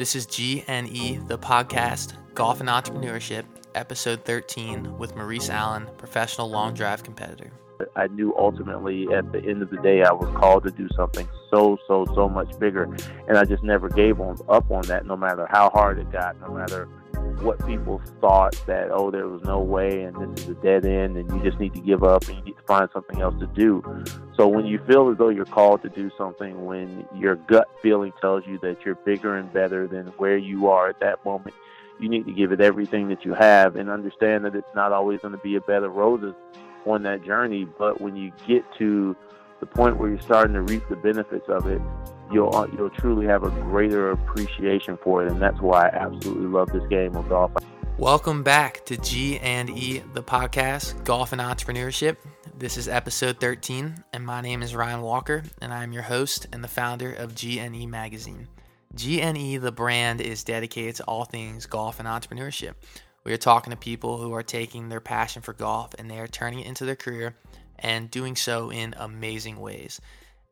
This is GNE, the podcast, Golf and Entrepreneurship, episode 13, with Maurice Allen, professional long drive competitor. I knew ultimately at the end of the day I was called to do something so, so, so much bigger. And I just never gave on, up on that, no matter how hard it got, no matter what people thought that, oh, there was no way and this is a dead end and you just need to give up and you need to find something else to do. So when you feel as though you're called to do something, when your gut feeling tells you that you're bigger and better than where you are at that moment, you need to give it everything that you have and understand that it's not always going to be a bed of roses on that journey. But when you get to the point where you're starting to reap the benefits of it, you'll you'll truly have a greater appreciation for it, and that's why I absolutely love this game of golf. Welcome back to G and E, the podcast, Golf and Entrepreneurship. This is episode 13, and my name is Ryan Walker, and I'm your host and the founder of GNE Magazine. GNE, the brand, is dedicated to all things golf and entrepreneurship. We are talking to people who are taking their passion for golf and they are turning it into their career and doing so in amazing ways.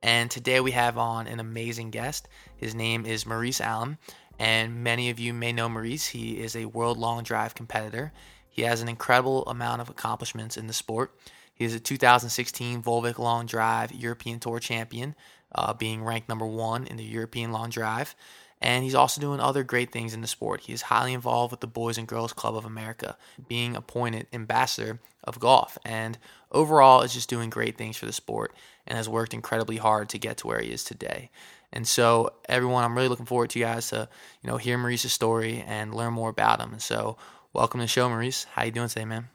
And today we have on an amazing guest. His name is Maurice Allen, and many of you may know Maurice. He is a world long drive competitor. He has an incredible amount of accomplishments in the sport. He is a 2016 Volvik Long Drive European Tour champion, uh, being ranked number one in the European Long Drive. And he's also doing other great things in the sport. He is highly involved with the Boys and Girls Club of America, being appointed ambassador of golf. And overall, is just doing great things for the sport and has worked incredibly hard to get to where he is today. And so, everyone, I'm really looking forward to you guys to, you know, hear Maurice's story and learn more about him. So, welcome to the show, Maurice. How you doing today, man?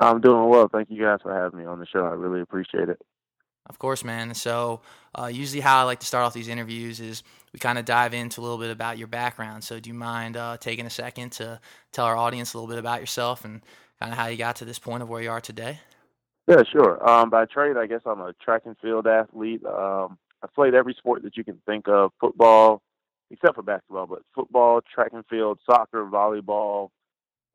I'm doing well. Thank you guys for having me on the show. I really appreciate it. Of course, man. So, uh, usually, how I like to start off these interviews is we kind of dive into a little bit about your background. So, do you mind uh, taking a second to tell our audience a little bit about yourself and kind of how you got to this point of where you are today? Yeah, sure. Um, by trade, I guess I'm a track and field athlete. Um, I played every sport that you can think of football, except for basketball, but football, track and field, soccer, volleyball.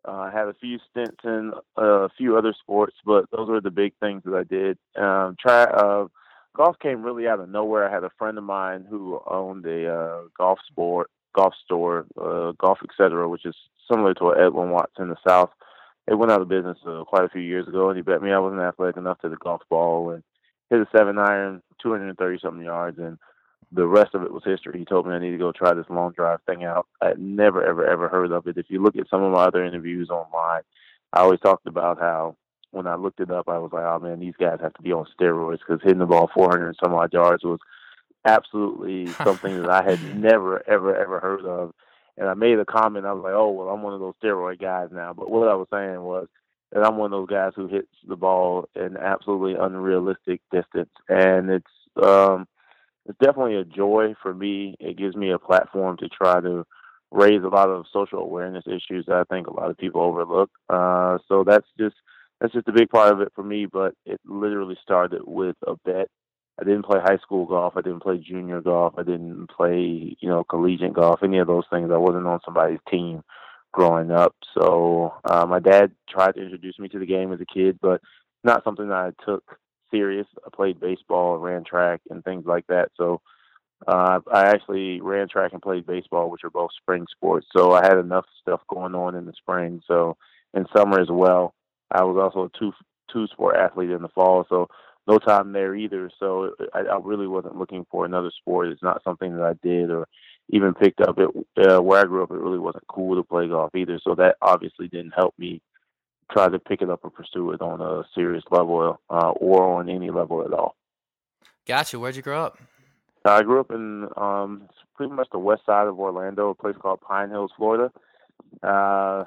Uh, I had a few stints in uh, a few other sports, but those were the big things that I did. Um, try, uh, golf came really out of nowhere. I had a friend of mine who owned a uh, golf sport, golf store, uh, golf etc., which is similar to a Edwin Watts in the South. It went out of business uh, quite a few years ago, and he bet me I wasn't athletic enough to the golf ball and hit a seven iron, 230 something yards, and the rest of it was history. He told me I need to go try this long drive thing out. I had never, ever, ever heard of it. If you look at some of my other interviews online, I always talked about how when I looked it up, I was like, oh man, these guys have to be on steroids because hitting the ball 400 and some odd yards was absolutely something that I had never, ever, ever heard of. And I made a comment. I was like, oh, well, I'm one of those steroid guys now. But what I was saying was that I'm one of those guys who hits the ball in absolutely unrealistic distance. And it's, um, it's definitely a joy for me. It gives me a platform to try to raise a lot of social awareness issues that I think a lot of people overlook. Uh, so that's just that's just a big part of it for me. But it literally started with a bet. I didn't play high school golf. I didn't play junior golf. I didn't play you know collegiate golf. Any of those things. I wasn't on somebody's team growing up. So uh, my dad tried to introduce me to the game as a kid, but not something that I took serious. I played baseball, ran track, and things like that. So uh, I actually ran track and played baseball, which are both spring sports. So I had enough stuff going on in the spring. So in summer as well, I was also a two two sport athlete in the fall. So no time there either. So I, I really wasn't looking for another sport. It's not something that I did or even picked up. It uh, where I grew up, it really wasn't cool to play golf either. So that obviously didn't help me try to pick it up or pursue it on a serious level uh, or on any level at all. Gotcha. Where'd you grow up? I grew up in um, pretty much the west side of Orlando, a place called Pine Hills, Florida. Uh,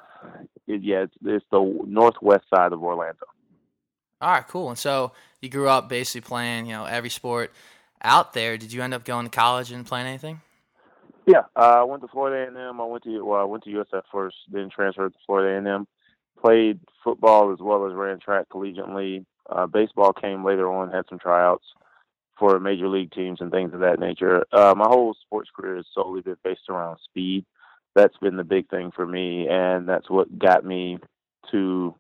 it, yeah, it's, it's the northwest side of Orlando. All right, cool. And so you grew up basically playing, you know, every sport out there. Did you end up going to college and playing anything? Yeah, uh, I went to Florida A&M. I went to well, I went to USF first, then transferred to Florida A&M played football as well as ran track collegiately. Uh, baseball came later on, had some tryouts for major league teams and things of that nature. Uh, my whole sports career has solely been based around speed. That's been the big thing for me, and that's what got me to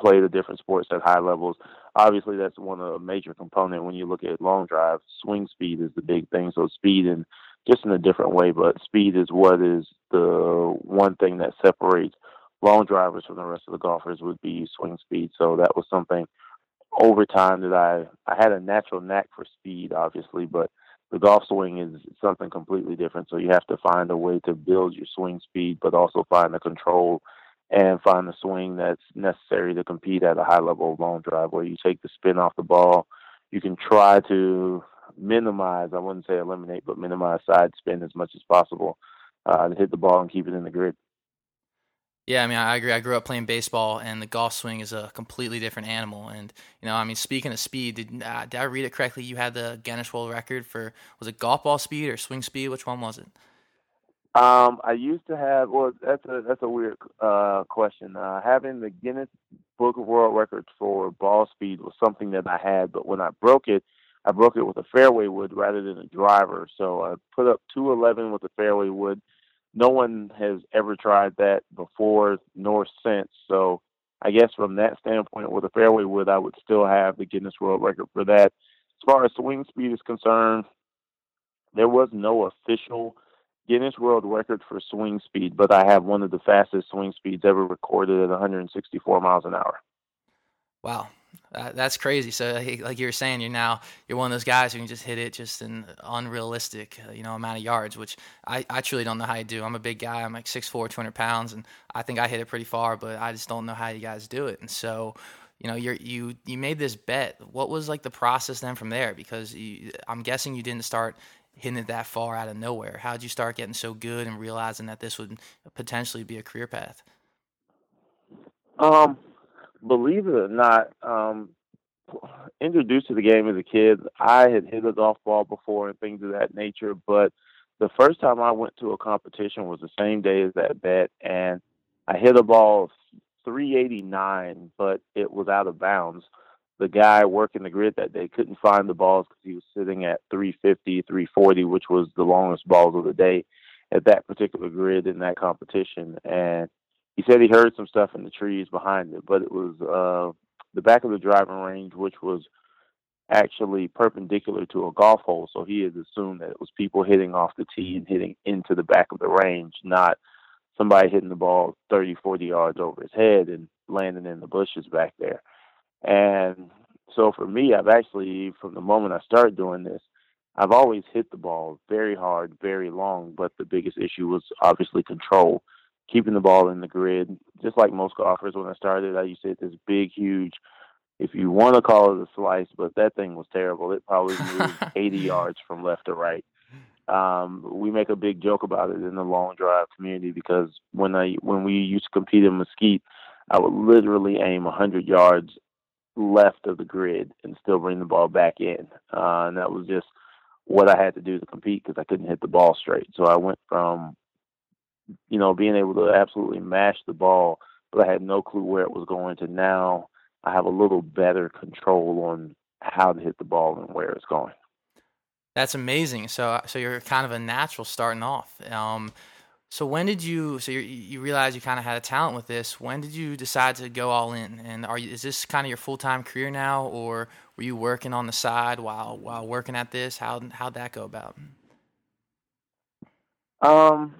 play the different sports at high levels. Obviously, that's one of a major component when you look at long drive. Swing speed is the big thing. So speed and just in a different way. But speed is what is the one thing that separates long drivers from the rest of the golfers would be swing speed. So that was something over time that I I had a natural knack for speed, obviously, but the golf swing is something completely different. So you have to find a way to build your swing speed, but also find the control and find the swing that's necessary to compete at a high level of long drive where you take the spin off the ball. You can try to minimize, I wouldn't say eliminate, but minimize side spin as much as possible uh, to hit the ball and keep it in the grid. Yeah, I mean, I agree. I grew up playing baseball, and the golf swing is a completely different animal. And you know, I mean, speaking of speed, did, uh, did I read it correctly? You had the Guinness World Record for was it golf ball speed or swing speed? Which one was it? Um, I used to have. Well, that's a that's a weird uh, question. Uh, having the Guinness Book of World Records for ball speed was something that I had, but when I broke it, I broke it with a fairway wood rather than a driver. So I put up 211 with a fairway wood no one has ever tried that before nor since. So I guess from that standpoint, with a fairway wood, I would still have the Guinness World Record for that. As far as swing speed is concerned, there was no official Guinness World Record for swing speed, but I have one of the fastest swing speeds ever recorded at 164 miles an hour. Wow, that's crazy. So, like you were saying, you're now you're one of those guys who can just hit it just an unrealistic, uh, you know, amount of yards, which I, I truly don't know how you do. I'm a big guy. I'm like 6'4", 200 pounds, and I think I hit it pretty far, but I just don't know how you guys do it. And so, you know, you're you you made this bet. What was like the process then from there? Because you, I'm guessing you didn't start hitting it that far out of nowhere. How did you start getting so good and realizing that this would potentially be a career path? Um believe it or not, um, introduced to the game as a kid, I had hit a golf ball before and things of that nature. But the first time I went to a competition was the same day as that bet, and I hit a ball 389, but it was out of bounds. The guy working the grid that day couldn't find the balls because he was sitting at 350, 340, which was the longest balls of the day at that particular grid in that competition. And he said he heard some stuff in the trees behind it, but it was uh, the back of the driving range, which was actually perpendicular to a golf hole. So he had assumed that it was people hitting off the tee and hitting into the back of the range, not somebody hitting the ball 30, 40 yards over his head and landing in the bushes back there. And so for me, I've actually, from the moment I started doing this, I've always hit the ball very hard, very long, but the biggest issue was obviously control keeping the ball in the grid. Just like most golfers, when I started, I used to hit this big, huge. If you want to call it a slice, but that thing was terrible. It probably moved 80 yards from left to right. Um, we make a big joke about it in the long drive community because when I when we used to compete in Mesquite, I would literally aim 100 yards left of the grid and still bring the ball back in, uh, and that was just what I had to do to compete because I couldn't hit the ball straight. So I went from you know, being able to absolutely mash the ball, but I had no clue where it was going to now I have a little better control on how to hit the ball and where it's going. That's amazing. So, so you're kind of a natural starting off. Um, so when did you? So you you realize you kind of had a talent with this. When did you decide to go all in? And are you? Is this kind of your full time career now, or were you working on the side while while working at this? How how'd that go about? Um,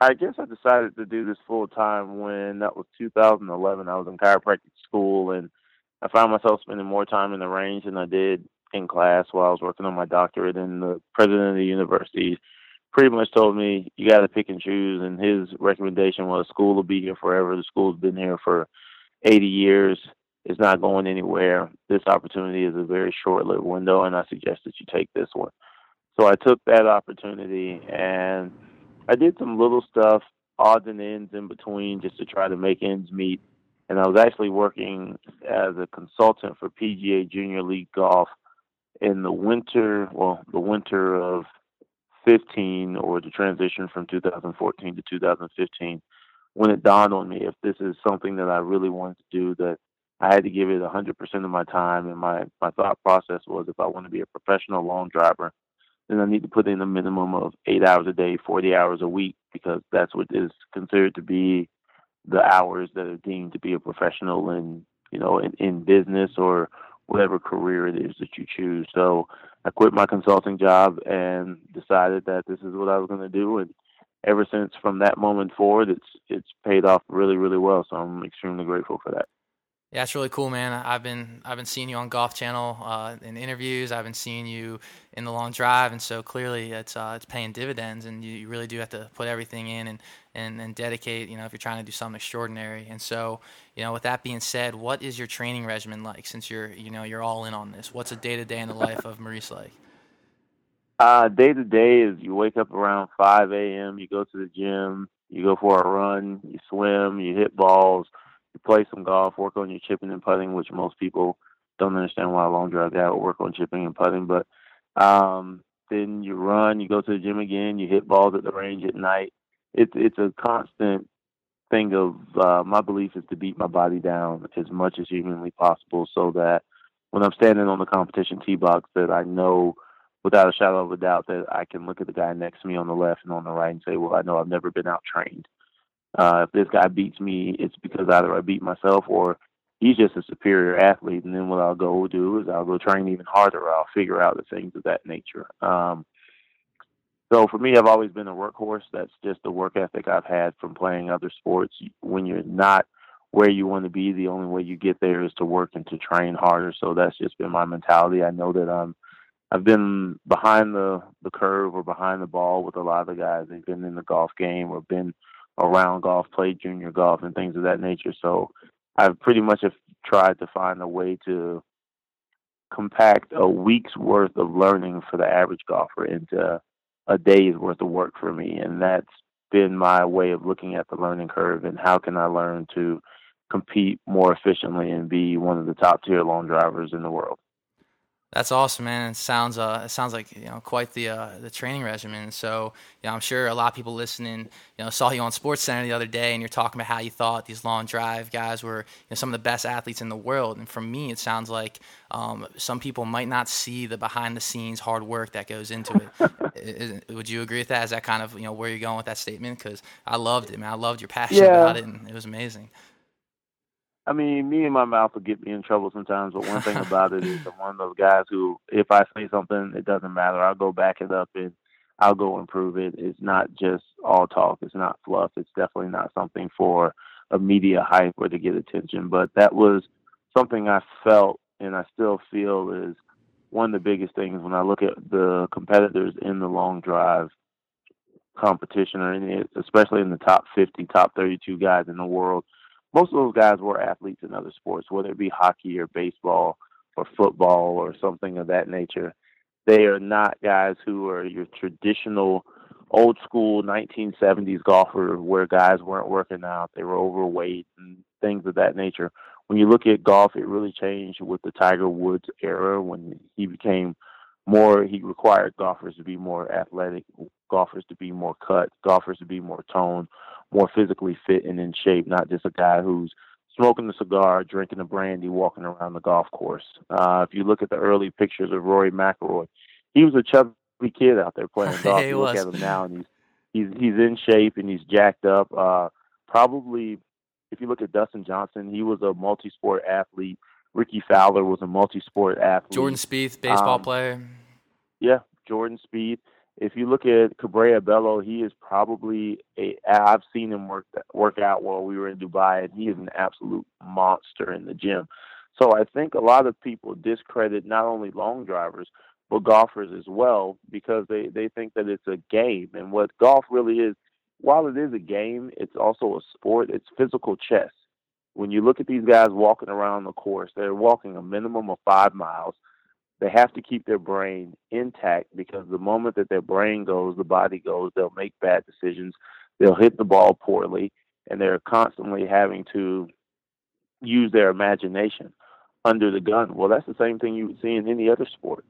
I guess I decided to do this full time when that was 2011. I was in chiropractic school and I found myself spending more time in the range than I did in class while I was working on my doctorate. And the president of the university pretty much told me, you got to pick and choose. And his recommendation was school will be here forever. The school's been here for 80 years. It's not going anywhere. This opportunity is a very short lived window, and I suggest that you take this one. So I took that opportunity and I did some little stuff, odds and ends in between, just to try to make ends meet. And I was actually working as a consultant for PGA Junior League Golf in the winter, well, the winter of 15 or the transition from 2014 to 2015 when it dawned on me if this is something that I really wanted to do that I had to give it 100% of my time and my my thought process was if I want to be a professional long driver then I need to put in a minimum of eight hours a day, 40 hours a week, because that's what is considered to be the hours that are deemed to be a professional in, you know, in, in business or whatever career it is that you choose. So I quit my consulting job and decided that this is what I was going to do. And ever since from that moment forward, it's it's paid off really, really well. So I'm extremely grateful for that. Yeah, it's really cool, man. I've been I've been seeing you on Golf Channel uh, in interviews. I've been seeing you in the long drive, and so clearly it's uh, it's paying dividends. And you, you, really do have to put everything in and, and and dedicate. You know, if you're trying to do something extraordinary. And so, you know, with that being said, what is your training regimen like? Since you're you know you're all in on this, what's a day to day in the life of Maurice like? Day to day is you wake up around 5 a.m. You go to the gym. You go for a run. You swim. You hit balls play some golf, work on your chipping and putting, which most people don't understand why a long drive guy would work on chipping and putting. But um, then you run, you go to the gym again, you hit balls at the range at night. It's it's a constant thing of uh, my belief is to beat my body down as much as humanly possible, so that when I'm standing on the competition tee box, that I know without a shadow of a doubt that I can look at the guy next to me on the left and on the right and say, well, I know I've never been out trained. Uh, if this guy beats me, it's because either I beat myself or he's just a superior athlete. And then what I'll go do is I'll go train even harder. I'll figure out the things of that nature. Um, so for me, I've always been a workhorse. That's just the work ethic I've had from playing other sports. When you're not where you want to be, the only way you get there is to work and to train harder. So that's just been my mentality. I know that I'm I've been behind the the curve or behind the ball with a lot of the guys. They've been in the golf game or been around golf, played junior golf, and things of that nature. So I've pretty much have tried to find a way to compact a week's worth of learning for the average golfer into a day's worth of work for me, and that's been my way of looking at the learning curve and how can I learn to compete more efficiently and be one of the top tier long drivers in the world. That's awesome, man. It sounds uh, it sounds like you know quite the uh, the training regimen. So you know, I'm sure a lot of people listening, you know, saw you on Sports Center the other day, and you're talking about how you thought these long drive guys were you know, some of the best athletes in the world. And for me, it sounds like um, some people might not see the behind the scenes hard work that goes into it. is, would you agree with that? Is that kind of you know where you're going with that statement? Because I loved it, man. I loved your passion yeah. about it, and it was amazing. I mean, me and my mouth will get me in trouble sometimes, but one thing about it is I'm one of those guys who, if I say something, it doesn't matter. I'll go back it up and I'll go improve it. It's not just all talk. It's not fluff. It's definitely not something for a media hype or to get attention. But that was something I felt and I still feel is one of the biggest things when I look at the competitors in the long drive competition, or any, especially in the top 50, top 32 guys in the world most of those guys were athletes in other sports, whether it be hockey or baseball or football or something of that nature. They are not guys who are your traditional old school 1970s golfer where guys weren't working out, they were overweight and things of that nature. When you look at golf, it really changed with the Tiger Woods era when he became more, he required golfers to be more athletic, golfers to be more cut, golfers to be more toned, more physically fit and in shape, not just a guy who's smoking a cigar, drinking a brandy, walking around the golf course. Uh, if you look at the early pictures of Rory McIlroy, he was a chubby kid out there playing golf. you look at him now, and he's he's he's in shape and he's jacked up. Uh, probably, if you look at Dustin Johnson, he was a multi-sport athlete. Rickie Fowler was a multi-sport athlete. Jordan Spieth, baseball um, player. Yeah, Jordan Spieth if you look at Cabrera Bello, he is probably a. I've seen him work work out while we were in Dubai, and he is an absolute monster in the gym. So I think a lot of people discredit not only long drivers but golfers as well because they they think that it's a game, and what golf really is, while it is a game, it's also a sport. It's physical chess. When you look at these guys walking around the course, they're walking a minimum of five miles they have to keep their brain intact because the moment that their brain goes, the body goes, they'll make bad decisions, they'll hit the ball poorly, and they're constantly having to use their imagination under the gun. Well, that's the same thing you would see in any other sport.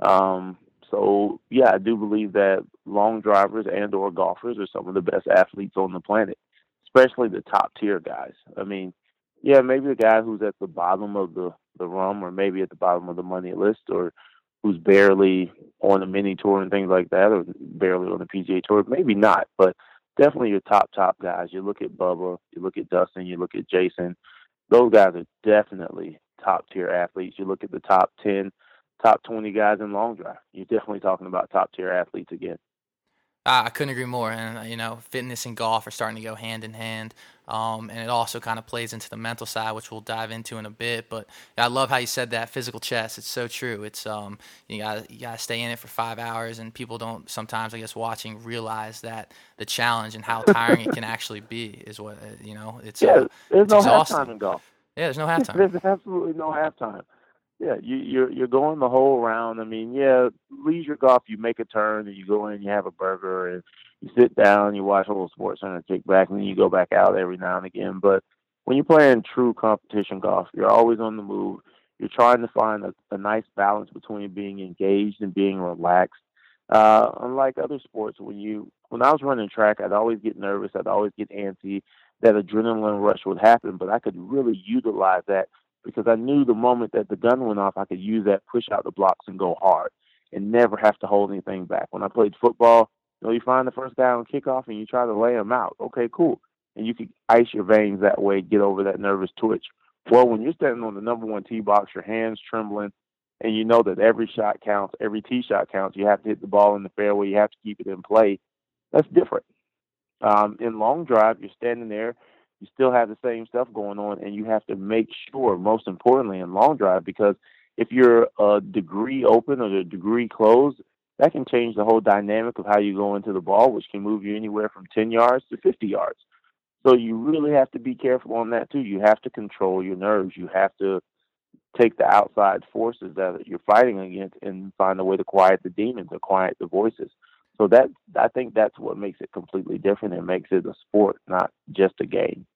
Um, so yeah, I do believe that long drivers and or golfers are some of the best athletes on the planet, especially the top tier guys. I mean, yeah, maybe the guy who's at the bottom of the the rum or maybe at the bottom of the money list or who's barely on a mini tour and things like that or barely on the PGA tour. Maybe not, but definitely your top top guys. You look at Bubba, you look at Dustin, you look at Jason. Those guys are definitely top tier athletes. You look at the top 10, top 20 guys in long drive. You're definitely talking about top tier athletes again. I couldn't agree more. And, you know, fitness and golf are starting to go hand in hand. Um, and it also kind of plays into the mental side, which we'll dive into in a bit. But I love how you said that physical chess. It's so true. It's um, you got you got to stay in it for five hours, and people don't sometimes, I guess, watching realize that the challenge and how tiring it can actually be is what uh, you know. It's yeah. Uh, there's it's no exhausting. halftime in golf. Yeah, there's no halftime. There's absolutely no halftime. Yeah, you, you're you're going the whole round. I mean, yeah, leisure golf. You make a turn and you go in, you have a burger, and you sit down, you watch a little sports center, kick back, and then you go back out every now and again. But when you're playing true competition golf, you're always on the move. You're trying to find a, a nice balance between being engaged and being relaxed. Uh, unlike other sports, when you when I was running track, I'd always get nervous. I'd always get antsy. That adrenaline rush would happen, but I could really utilize that because I knew the moment that the gun went off, I could use that, push out the blocks, and go hard, and never have to hold anything back. When I played football, you know, you find the first guy on kickoff and you try to lay him out. Okay, cool, and you can ice your veins that way, get over that nervous twitch. Well, when you're standing on the number one tee box, your hands trembling, and you know that every shot counts, every tee shot counts. You have to hit the ball in the fairway. You have to keep it in play. That's different. Um, in long drive, you're standing there you still have the same stuff going on, and you have to make sure, most importantly, in long drive, because if you're a degree open or a degree closed, that can change the whole dynamic of how you go into the ball, which can move you anywhere from 10 yards to 50 yards. So you really have to be careful on that too. You have to control your nerves. You have to take the outside forces that you're fighting against and find a way to quiet the demons or quiet the voices. So that I think that's what makes it completely different and makes it a sport, not just a game.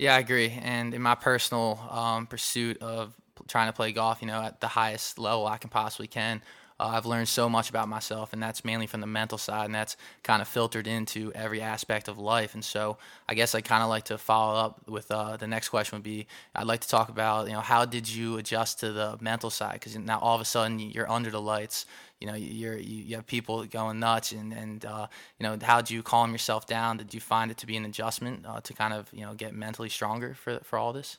Yeah, I agree. And in my personal um, pursuit of trying to play golf, you know, at the highest level I can possibly can, uh, I've learned so much about myself, and that's mainly from the mental side, and that's kind of filtered into every aspect of life. And so, I guess I kind of like to follow up with uh, the next question would be I'd like to talk about, you know, how did you adjust to the mental side? Because now all of a sudden you're under the lights, you know, you're you, have people going nuts, and and uh, you know, how did you calm yourself down? Did you find it to be an adjustment uh, to kind of you know get mentally stronger for for all this?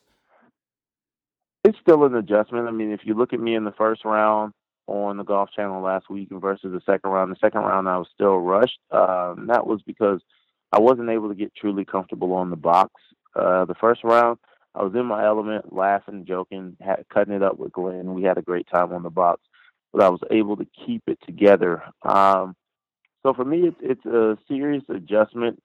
It's still an adjustment. I mean, if you look at me in the first round on the Golf Channel last week versus the second round. The second round, I was still rushed. Um, that was because I wasn't able to get truly comfortable on the box. Uh, the first round, I was in my element, laughing, joking, had, cutting it up with Glenn. We had a great time on the box, but I was able to keep it together. Um, so for me, it's, it's a serious adjustment.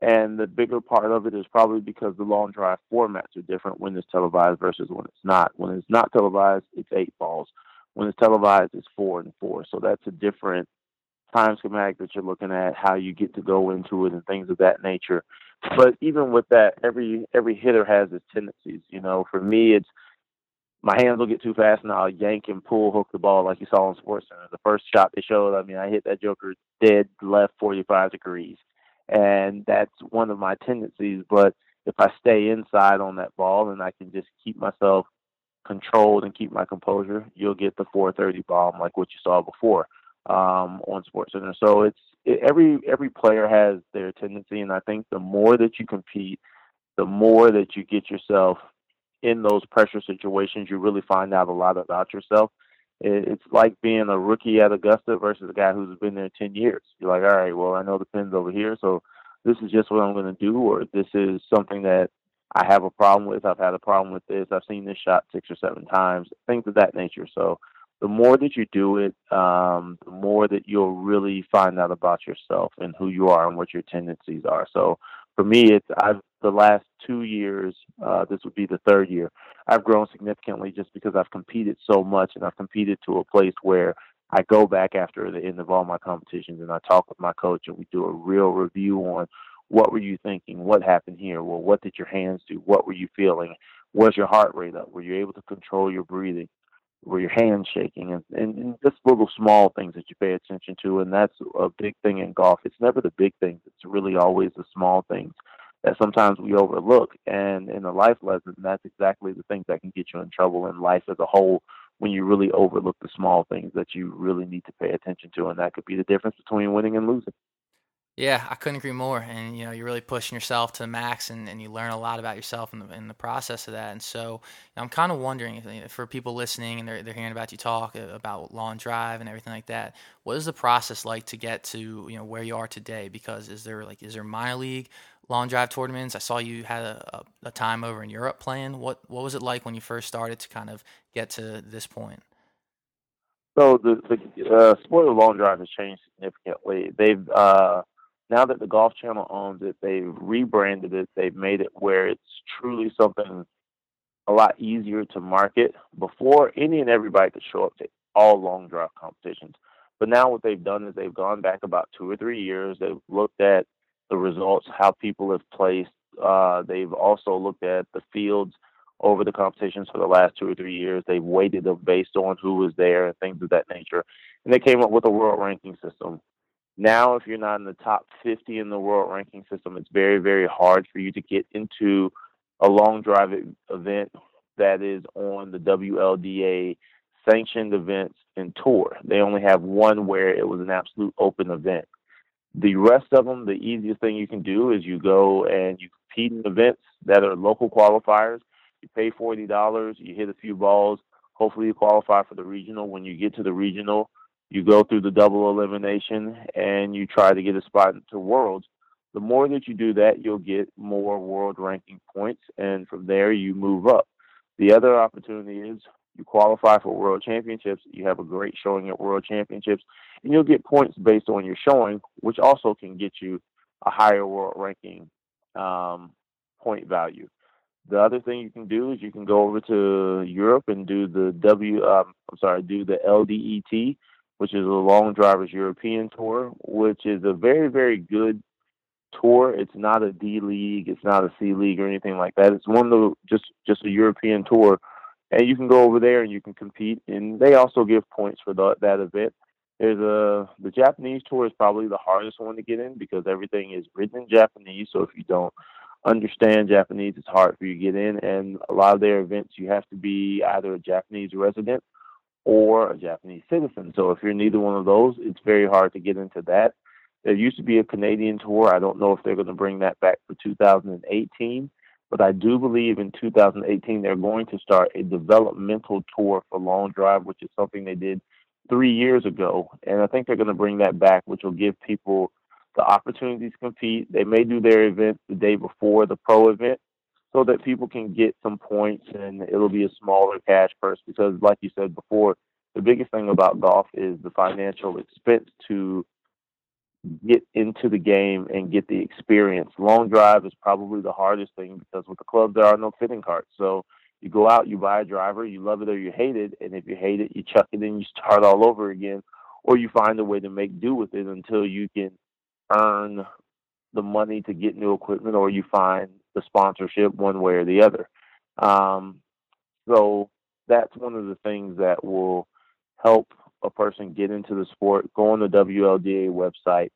And the bigger part of it is probably because the long drive formats are different when it's televised versus when it's not. When it's not televised, it's eight balls. When it's televised, it's four and four. So that's a different time schematic that you're looking at, how you get to go into it, and things of that nature. But even with that, every every hitter has its tendencies. You know, for me, it's my hands will get too fast and I'll yank and pull hook the ball like you saw on Sports Center. The first shot they showed, I mean, I hit that joker dead left 45 degrees, and that's one of my tendencies. But if I stay inside on that ball and I can just keep myself controlled and keep my composure, you'll get the 430 bomb like what you saw before um, on Sports Center. So it's it, every every player has their tendency, and I think the more that you compete, the more that you get yourself in those pressure situations, you really find out a lot about yourself. It, it's like being a rookie at Augusta versus a guy who's been there 10 years. You're like, all right, well, I know the pin's over here, so this is just what I'm going to do, or this is something that I have a problem with. I've had a problem with this. I've seen this shot six or seven times, things of that nature. So the more that you do it, um, the more that you'll really find out about yourself and who you are and what your tendencies are. So for me, it's I've the last two years. Uh, this would be the third year. I've grown significantly just because I've competed so much and I've competed to a place where I go back after the end of all my competitions and I talk with my coach and we do a real review on what were you thinking? What happened here? Well, what did your hands do? What were you feeling? Was your heart rate up? Were you able to control your breathing? Were your hands shaking? And, and, and just little small things that you pay attention to. And that's a big thing in golf. It's never the big things, it's really always the small things that sometimes we overlook. And in a life lesson, that's exactly the things that can get you in trouble in life as a whole when you really overlook the small things that you really need to pay attention to. And that could be the difference between winning and losing. Yeah, I couldn't agree more. And you know, you're really pushing yourself to the max, and, and you learn a lot about yourself in the in the process of that. And so, I'm kind of wondering if, for people listening and they're they're hearing about you talk uh, about long drive and everything like that. What is the process like to get to you know where you are today? Because is there like is there minor league long drive tournaments? I saw you had a, a, a time over in Europe playing. What what was it like when you first started to kind of get to this point? So the the uh, sport of long drive has changed significantly. They've uh, now that the Golf Channel owns it, they've rebranded it. They've made it where it's truly something a lot easier to market. Before, any and everybody could show up to all long drive competitions. But now what they've done is they've gone back about two or three years. They've looked at the results, how people have placed. Uh, they've also looked at the fields over the competitions for the last two or three years. They've weighted them based on who was there and things of that nature. And they came up with a world ranking system now, if you're not in the top 50 in the world ranking system, it's very, very hard for you to get into a long drive event that is on the WLDA sanctioned events and tour. They only have one where it was an absolute open event. The rest of them, the easiest thing you can do is you go and you compete in events that are local qualifiers. You pay $40, you hit a few balls. Hopefully, you qualify for the regional. When you get to the regional, you go through the double elimination and you try to get a spot to worlds the more that you do that you'll get more world ranking points and from there you move up the other opportunity is you qualify for world championships you have a great showing at world championships and you'll get points based on your showing which also can get you a higher world ranking um, point value the other thing you can do is you can go over to Europe and do the W. Um, I'm sorry, do the LDET, which is a long drivers European tour, which is a very, very good tour. It's not a D league, it's not a C league or anything like that. It's one of the just just a European tour, and you can go over there and you can compete. And they also give points for the, that event. There's a the Japanese tour is probably the hardest one to get in because everything is written in Japanese. So if you don't understand Japanese, it's hard for you to get in. And a lot of their events, you have to be either a Japanese resident or a Japanese citizen. So if you're neither one of those, it's very hard to get into that. There used to be a Canadian tour. I don't know if they're going to bring that back for 2018, but I do believe in 2018 they're going to start a developmental tour for long drive, which is something they did three years ago. And I think they're going to bring that back, which will give people the opportunity to compete. They may do their event the day before the pro event, so that people can get some points and it'll be a smaller cash purse because like you said before the biggest thing about golf is the financial expense to get into the game and get the experience. Long drive is probably the hardest thing because with the clubs there are no fitting carts so you go out you buy a driver you love it or you hate it and if you hate it you chuck it and you start all over again or you find a way to make do with it until you can earn the money to get new equipment or you find the sponsorship one way or the other. Um, so that's one of the things that will help a person get into the sport. Go on the WLDA website,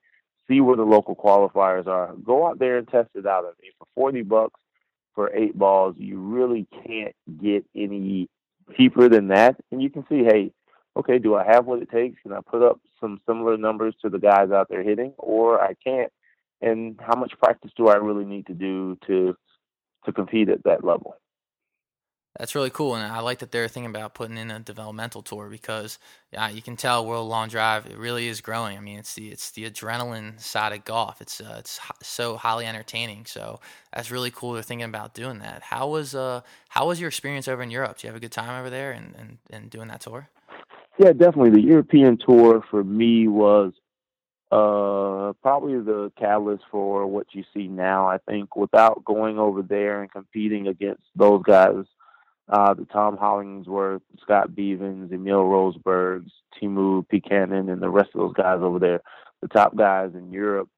see where the local qualifiers are. Go out there and test it out. I mean, for forty bucks for eight balls, you really can't get any cheaper than that. And you can see, hey, okay, do I have what it takes? Can I put up some similar numbers to the guys out there hitting, or I can't? And how much practice do I really need to do to to compete at that level. That's really cool, and I like that they're thinking about putting in a developmental tour because yeah, you can tell World Long Drive it really is growing. I mean, it's the it's the adrenaline side of golf. It's uh, it's so highly entertaining. So that's really cool. They're thinking about doing that. How was uh how was your experience over in Europe? Do you have a good time over there and and, and doing that tour? Yeah, definitely. The European tour for me was uh, probably the catalyst for what you see now. I think without going over there and competing against those guys, uh, the Tom Hollingsworth, Scott Bevens, Emil Rosbergs, Teemu Pikanen, and the rest of those guys over there, the top guys in Europe,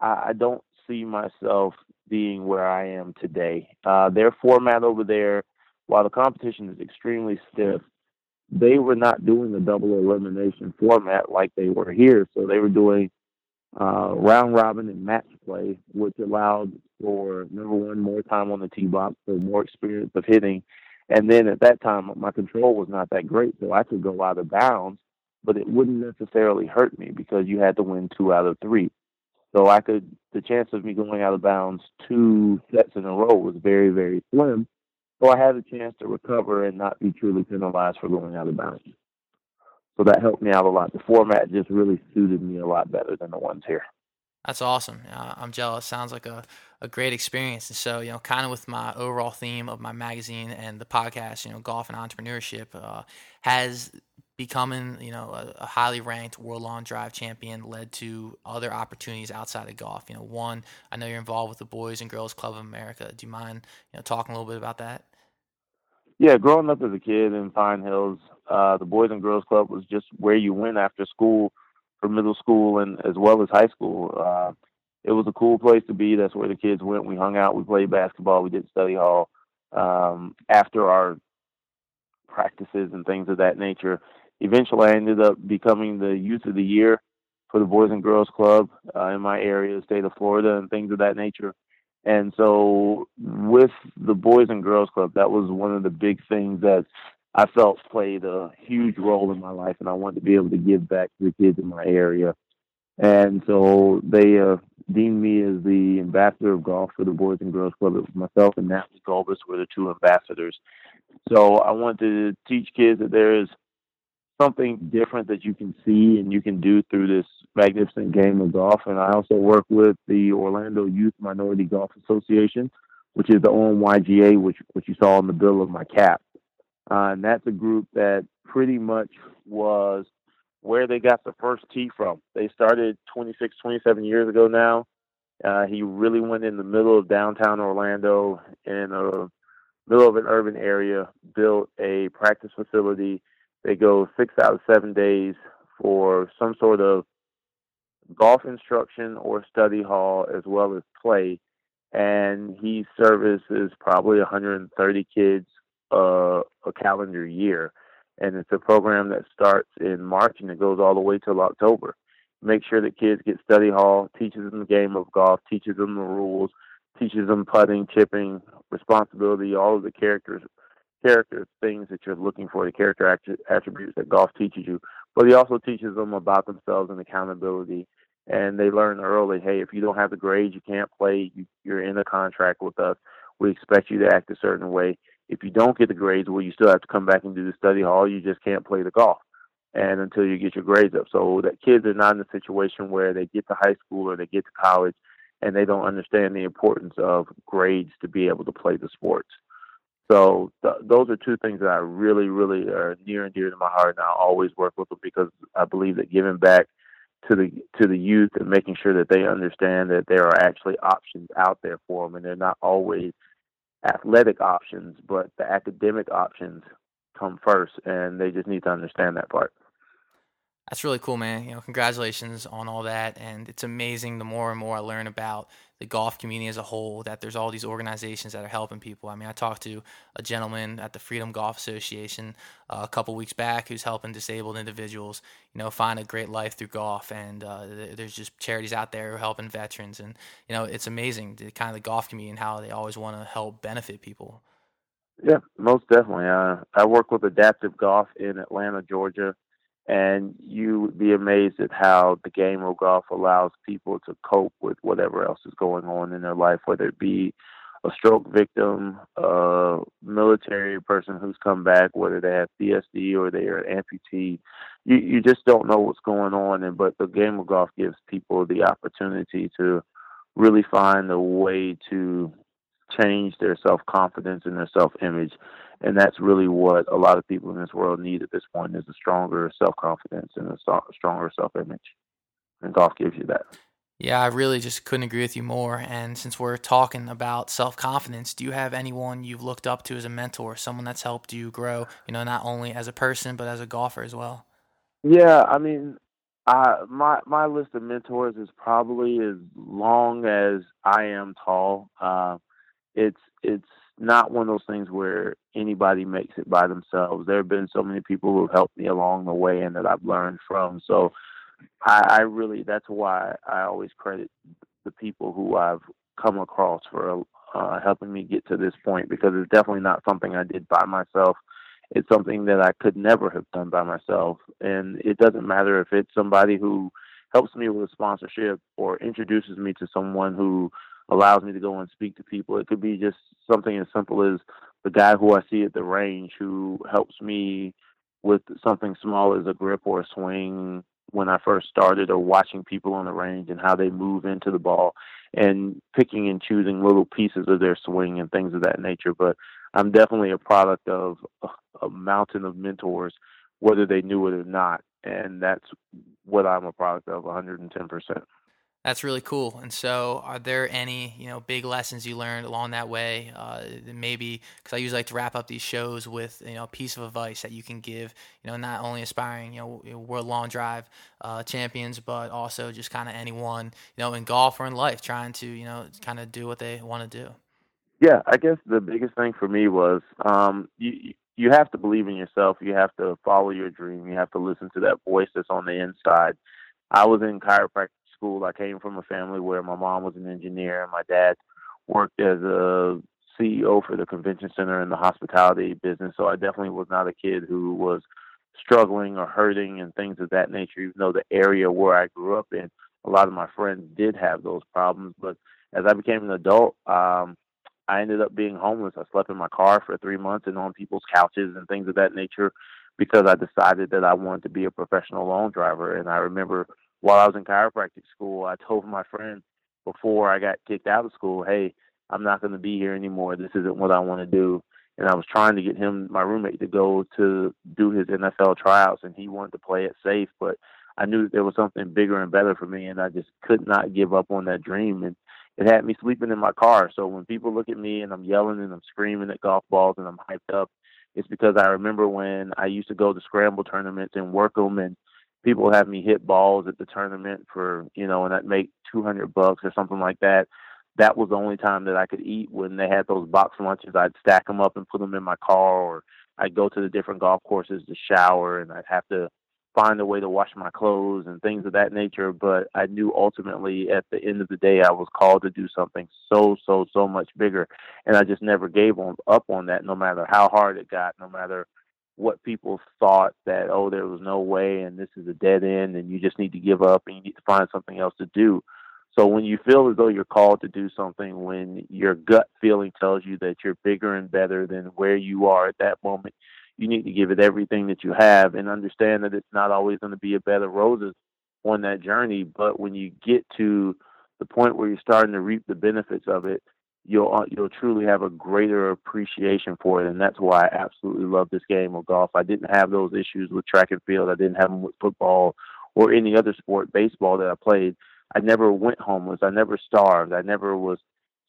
I, I don't see myself being where I am today. Uh, their format over there, while the competition is extremely stiff, they were not doing the double elimination format like they were here. So they were doing uh, round robin and match play, which allowed for number one more time on the tee box, so more experience of hitting. And then at that time, my control was not that great, so I could go out of bounds, but it wouldn't necessarily hurt me because you had to win two out of three. So I could the chance of me going out of bounds two sets in a row was very very slim. So I had a chance to recover and not be truly penalized for going out of bounds. So that helped me out a lot. The format just really suited me a lot better than the ones here. That's awesome. I'm jealous. Sounds like a, a great experience. And so, you know, kind of with my overall theme of my magazine and the podcast, you know, golf and entrepreneurship uh, has becoming, you know, a, a, highly ranked World Long Drive champion led to other opportunities outside of golf. You know, one, I know you're involved with the Boys and Girls Club of America. Do you mind, you know, talking a little bit about that? Yeah, growing up as a kid in Pine Hills, uh, the Boys and Girls Club was just where you went after school for middle school and as well as high school. Uh, it was a cool place to be. That's where the kids went. We hung out. We played basketball. We did study hall. Um, after our practices and things of that nature, eventually I ended up becoming the youth of the year for the Boys and Girls Club uh, in my area, state of Florida, and things of that nature. And so, with the Boys and Girls Club, that was one of the big things that I felt played a huge role in my life, and I wanted to be able to give back to the kids in my area. And so they uh, deemed me as the ambassador of golf for the Boys and Girls Club. It was myself and Natalie Gulbis were the two ambassadors. So I wanted to teach kids that there is something different that you can see and you can do through this magnificent game of golf. And I also work with the Orlando Youth Minority Golf Association, which is the OMYGA, which which you saw on the bill of my cap. Uh, and that's a group that pretty much was where they got the first tee from. They started 26, 27 years ago now. Uh, he really went in the middle of downtown Orlando in a middle of an urban area, built a practice facility. They go six out of seven days for some sort of golf instruction or study hall as well as play. And he services probably 130 kids uh, a calendar year. And it's a program that starts in March and it goes all the way till October. Make sure that kids get study hall, teaches them the game of golf, teaches them the rules, teaches them putting, chipping, responsibility, all of the characters, character things that you're looking for, the character attributes that golf teaches you. But he also teaches them about themselves and accountability. And they learn early, hey, if you don't have the grades, you can't play. You, you're in a contract with us. We expect you to act a certain way if you don't get the grades, well, you still have to come back and do the study hall. You just can't play the golf, and until you get your grades up. So that kids are not in a situation where they get to high school or they get to college, and they don't understand the importance of grades to be able to play the sports. So th- those are two things that I really, really are near and dear to my heart, and I always work with them because I believe that giving back to the to the youth and making sure that they understand that there are actually options out there for them, and they're not always athletic options, but the academic options come first, and they just need to understand that part. That's really cool, man. You know, congratulations on all that, and it's amazing. The more and more I learn about the golf community as a whole that there's all these organizations that are helping people. I mean, I talked to a gentleman at the Freedom Golf Association uh, a couple weeks back who's helping disabled individuals, you know, find a great life through golf. And uh, there's just charities out there who are helping veterans, and you know, it's amazing the kind of the golf community and how they always want to help benefit people. Yeah, most definitely. Uh, I work with Adaptive Golf in Atlanta, Georgia and you would be amazed at how the game of golf allows people to cope with whatever else is going on in their life, whether it be a stroke victim, a military person who's come back, whether they have PTSD or they are an amputee. You you just don't know what's going on, and but the game of golf gives people the opportunity to really find a way to change their self confidence and their self image and that's really what a lot of people in this world need at this point is a stronger self confidence and a stronger self image, and golf gives you that. Yeah, I really just couldn't agree with you more. And since we're talking about self confidence, do you have anyone you've looked up to as a mentor, someone that's helped you grow, you know, not only as a person but as a golfer as well? Yeah, I mean, I, my my list of mentors is probably as long as I am tall. Uh, it's it's not one of those things where anybody makes it by themselves. There have been so many people who have helped me along the way and that I've learned from. So I, I really, that's why I always credit the people who I've come across for uh, helping me get to this point because it's definitely not something I did by myself. It's something that I could never have done by myself. And it doesn't matter if it's somebody who helps me with a sponsorship or introduces me to someone who allows me to go and speak to people. It could be just something as simple as the guy who I see at the range who helps me with something small as a grip or a swing when I first started, or watching people on the range and how they move into the ball and picking and choosing little pieces of their swing and things of that nature. But I'm definitely a product of a mountain of mentors, whether they knew it or not. And that's what I'm a product of 110%. That's really cool. And so, are there any you know big lessons you learned along that way? Uh, maybe because I usually like to wrap up these shows with you know a piece of advice that you can give you know not only aspiring you know world long drive uh, champions, but also just kind of anyone you know in golf or in life trying to you know kind of do what they want to do. Yeah, I guess the biggest thing for me was um, you you have to believe in yourself. You have to follow your dream. You have to listen to that voice that's on the inside. I was in chiropractic school. I came from a family where my mom was an engineer and my dad worked as a CEO for the convention center in the hospitality business. So I definitely was not a kid who was struggling or hurting and things of that nature, even though the area where I grew up in, a lot of my friends did have those problems. But as I became an adult, um, I ended up being homeless. I slept in my car for three months and on people's couches and things of that nature because I decided that I wanted to be a professional long driver. And I remember while I was in chiropractic school, I told my friend before I got kicked out of school, hey, I'm not going to be here anymore. This isn't what I want to do. And I was trying to get him, my roommate, to go to do his NFL tryouts, and he wanted to play it safe. But I knew that there was something bigger and better for me, and I just could not give up on that dream. And it had me sleeping in my car. So when people look at me and I'm yelling and I'm screaming at golf balls and I'm hyped up, it's because I remember when I used to go to scramble tournaments and work them and people have me hit balls at the tournament for you know and I'd make 200 bucks or something like that. That was the only time that I could eat when they had those box lunches. I'd stack them up and put them in my car or I'd go to the different golf courses to shower and I'd have to find a way to wash my clothes and things of that nature. But I knew ultimately at the end of the day I was called to do something so so so much bigger. And I just never gave on, up on that no matter how hard it got no matter what people thought that oh there was no way and this is a dead end and you just need to give up and you need to find something else to do. So when you feel as though you're called to do something when your gut feeling tells you that you're bigger and better than where you are at that moment you need to give it everything that you have and understand that it's not always going to be a bed of roses on that journey. But when you get to the point where you're starting to reap the benefits of it you'll uh, you'll truly have a greater appreciation for it, and that's why I absolutely love this game of golf. I didn't have those issues with track and field. I didn't have them with football or any other sport, baseball that I played. I never went homeless. I never starved. I never was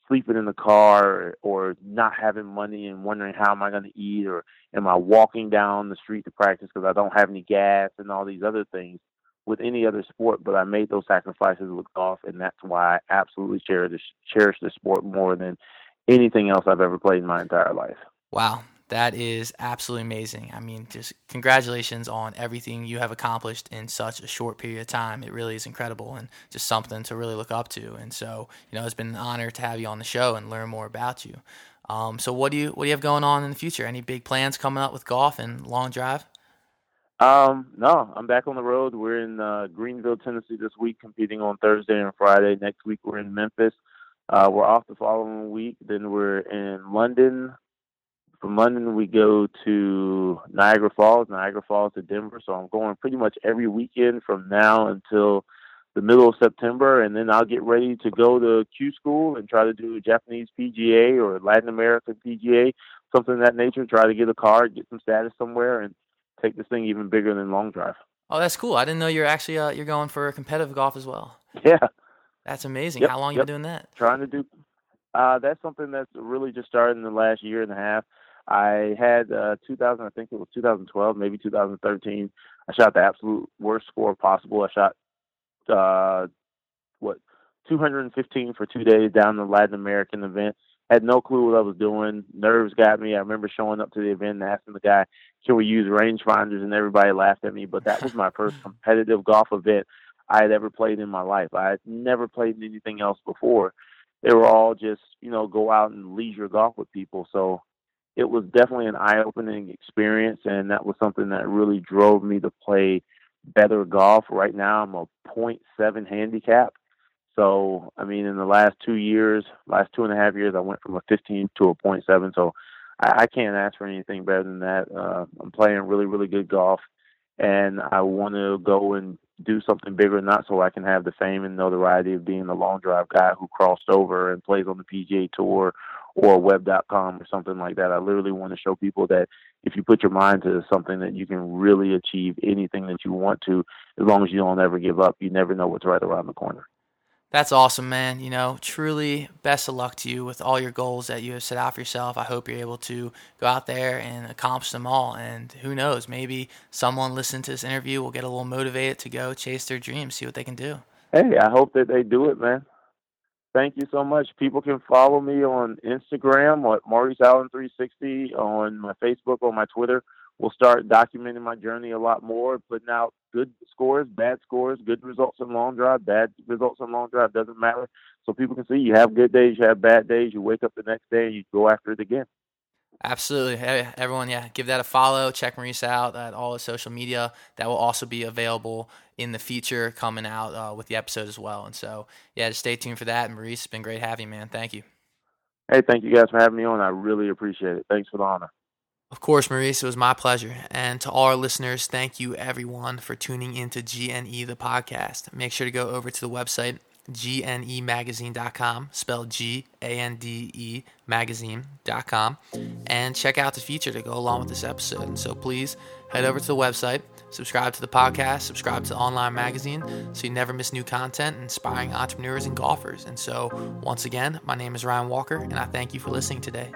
sleeping in the car or, or not having money and wondering how am I going to eat or am I walking down the street to practice because I don't have any gas and all these other things with any other sport, but I made those sacrifices with golf, and that's why I absolutely cherish cherish the sport more than anything else I've ever played in my entire life. Wow, that is absolutely amazing. I mean, just congratulations on everything you have accomplished in such a short period of time. It really is incredible and just something to really look up to. And so, you know, it's been an honor to have you on the show and learn more about you. Um, so, what do you what do you have going on in the future? Any big plans coming up with golf and long drive? Um, no, I'm back on the road. We're in uh, Greenville, Tennessee this week, competing on Thursday and Friday. Next week, we're in Memphis. Uh, we're off the following week. Then we're in London. From London, we go to Niagara Falls, Niagara Falls to Denver. So I'm going pretty much every weekend from now until the middle of September, and then I'll get ready to go to Q school and try to do a Japanese PGA or Latin American PGA, something of that nature. Try to get a card, get some status somewhere, and take this thing even bigger than long drive. Oh, that's cool. I didn't know you're actually uh, you're going for competitive golf as well. Yeah, that's amazing. Yep, How long yep. you been doing that? Trying to do. Uh, that's something that's really just started in the last year and a half. I had uh, 2000, I think it was 2012, maybe 2013. I shot the absolute worst score possible. I shot uh, what 215 for two days down the Latin American event had no clue what I was doing. Nerves got me. I remember showing up to the event and asking the guy, "Can we use rangefinders?" And everybody laughed at me. But that was my first competitive golf event I had ever played in my life. I had never played anything else before. They were all just, you know, go out and leisure golf with people. So it was definitely an eye-opening experience, and that was something that really drove me to play better golf. Right now, I'm a .7 handicap. So, I mean, in the last two years, last two and a half years, I went from a 15 to a .7. So, I, I can't ask for anything better than that. Uh, I'm playing really, really good golf, and I want to go and do something bigger, than not so I can have the fame and notoriety of being the long drive guy who crossed over and plays on the PGA Tour or web.com or something like that. I literally want to show people that if you put your mind to something that you can really achieve anything that you want to as long as you don't ever give up. You never know what's right around the corner. That's awesome, man. You know, truly best of luck to you with all your goals that you have set out for yourself. I hope you're able to go out there and accomplish them all. And who knows, maybe someone listening to this interview will get a little motivated to go chase their dreams, see what they can do. Hey, I hope that they do it, man. Thank you so much. People can follow me on Instagram at Maurice Allen 360, on my Facebook, on my Twitter we'll start documenting my journey a lot more, putting out good scores, bad scores, good results in long drive, bad results in long drive doesn't matter. So people can see you have good days, you have bad days, you wake up the next day and you go after it again. Absolutely. Hey, everyone, yeah, give that a follow. Check Maurice out at all his social media. That will also be available in the future coming out uh, with the episode as well. And so, yeah, just stay tuned for that. Maurice, it's been great having you, man. Thank you. Hey, thank you guys for having me on. I really appreciate it. Thanks for the honor. Of course, Maurice, it was my pleasure. And to all our listeners, thank you everyone for tuning into GNE the podcast. Make sure to go over to the website gnemagazine.com, spelled G A N D E magazine.com, and check out the feature to go along with this episode. And so please head over to the website, subscribe to the podcast, subscribe to the online magazine so you never miss new content inspiring entrepreneurs and golfers. And so, once again, my name is Ryan Walker, and I thank you for listening today.